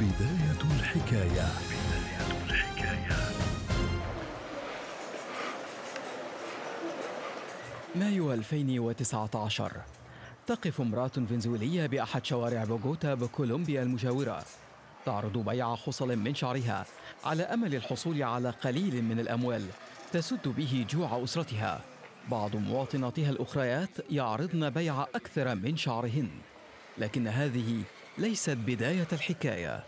بداية الحكاية. مايو 2019 تقف امرأة فنزويلية بأحد شوارع بوغوتا بكولومبيا المجاورة. تعرض بيع خصل من شعرها على أمل الحصول على قليل من الأموال. تسد به جوع أسرتها. بعض مواطناتها الأخريات يعرضن بيع أكثر من شعرهن. لكن هذه ليست بداية الحكاية.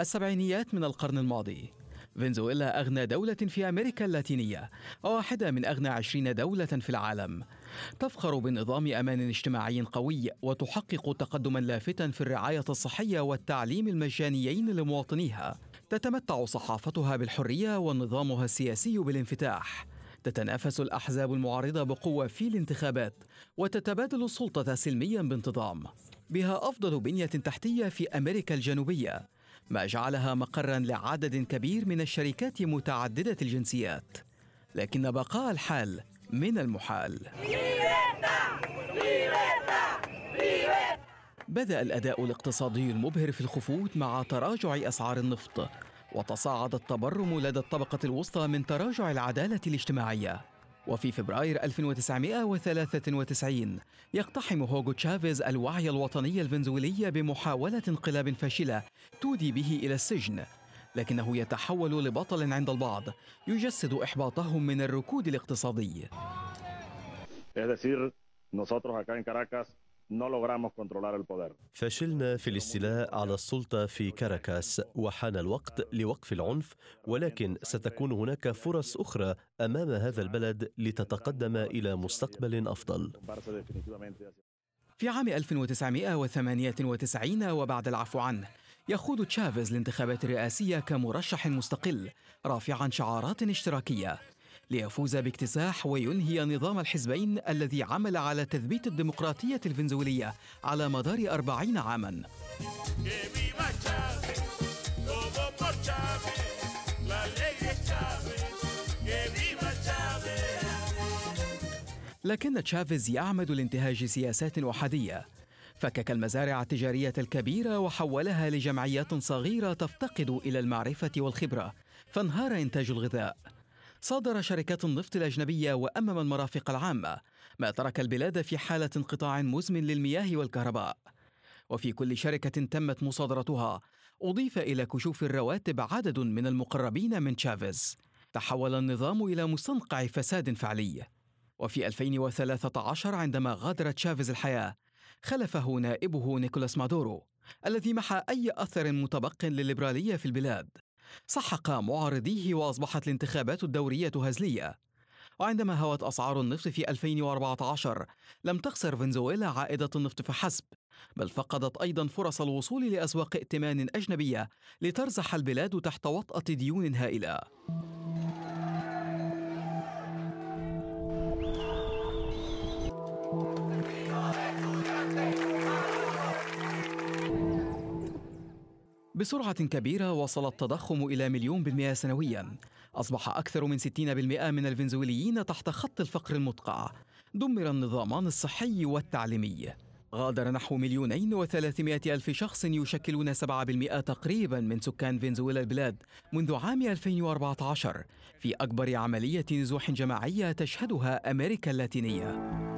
السبعينيات من القرن الماضي. فنزويلا أغنى دولة في أمريكا اللاتينية وواحدة من أغنى عشرين دولة في العالم. تفخر بنظام أمان اجتماعي قوي وتحقق تقدما لافتا في الرعاية الصحية والتعليم المجانيين لمواطنيها. تتمتع صحافتها بالحرية ونظامها السياسي بالانفتاح. تتنافس الأحزاب المعارضة بقوة في الانتخابات وتتبادل السلطة سلميا بانتظام. بها أفضل بنية تحتية في أمريكا الجنوبية ما جعلها مقرا لعدد كبير من الشركات متعددة الجنسيات. لكن بقاء الحال من المحال. بدأ الأداء الاقتصادي المبهر في الخفوت مع تراجع أسعار النفط وتصاعد التبرم لدى الطبقة الوسطى من تراجع العدالة الاجتماعية. وفي فبراير 1993 يقتحم هوغو تشافيز الوعي الوطني الفنزويلي بمحاولة انقلاب فاشلة تودي به إلى السجن. لكنه يتحول لبطل عند البعض يجسد إحباطهم من الركود الاقتصادي. No logramos controlar el poder. فشلنا في الاستيلاء على السلطة في كاراكاس وحان الوقت لوقف العنف ولكن ستكون هناك فرص أخرى أمام هذا البلد لتتقدم إلى مستقبل أفضل في عام 1998 وبعد العفو عنه يخوض تشافيز الانتخابات الرئاسية كمرشح مستقل رافعا شعارات اشتراكية ليفوز باكتساح وينهي نظام الحزبين الذي عمل على تثبيت الديمقراطية الفنزويلية على مدار أربعين عاماً. لكن تشافيز يعمد لانتهاج سياسات أحادية. فكك المزارع التجارية الكبيرة وحولها لجمعيات صغيرة تفتقد إلى المعرفة والخبرة فانهار إنتاج الغذاء. صادر شركات النفط الأجنبية وأمم المرافق العامة ما ترك البلاد في حالة انقطاع مزمن للمياه والكهرباء. وفي كل شركة تمت مصادرتها أضيف إلى كشوف الرواتب عدد من المقربين من تشافيز. تحول النظام إلى مستنقع فساد فعلي. وفي 2013 عندما غادر تشافيز الحياة خلفه نائبه نيكولاس مادورو الذي محى أي أثر متبق للليبرالية في البلاد. سحق معارضيه وأصبحت الانتخابات الدورية هزلية. وعندما هوت أسعار النفط في 2014 لم تخسر فنزويلا عائدة النفط فحسب بل فقدت أيضا فرص الوصول لأسواق ائتمان أجنبية لترزح البلاد تحت وطأة ديون هائلة. بسرعة كبيرة وصل التضخم إلى مليون بالمئة سنويا. أصبح أكثر من 60% من الفنزويليين تحت خط الفقر المدقع. دمر النظامان الصحي والتعليمي. غادر نحو مليونين وثلاثمائة ألف شخص يشكلون 7% تقريبا من سكان فنزويلا البلاد منذ عام 2014 في أكبر عملية نزوح جماعية تشهدها أمريكا اللاتينية.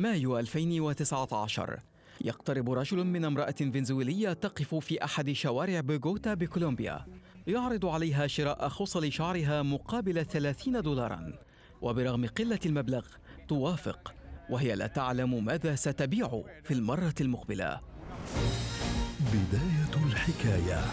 مايو 2019 يقترب رجل من امرأة فنزويلية تقف في أحد شوارع بوغوتا بكولومبيا. يعرض عليها شراء خصل شعرها مقابل 30 دولارا. وبرغم قلة المبلغ توافق. وهي لا تعلم ماذا ستبيع في المرة المقبلة. بداية الحكاية.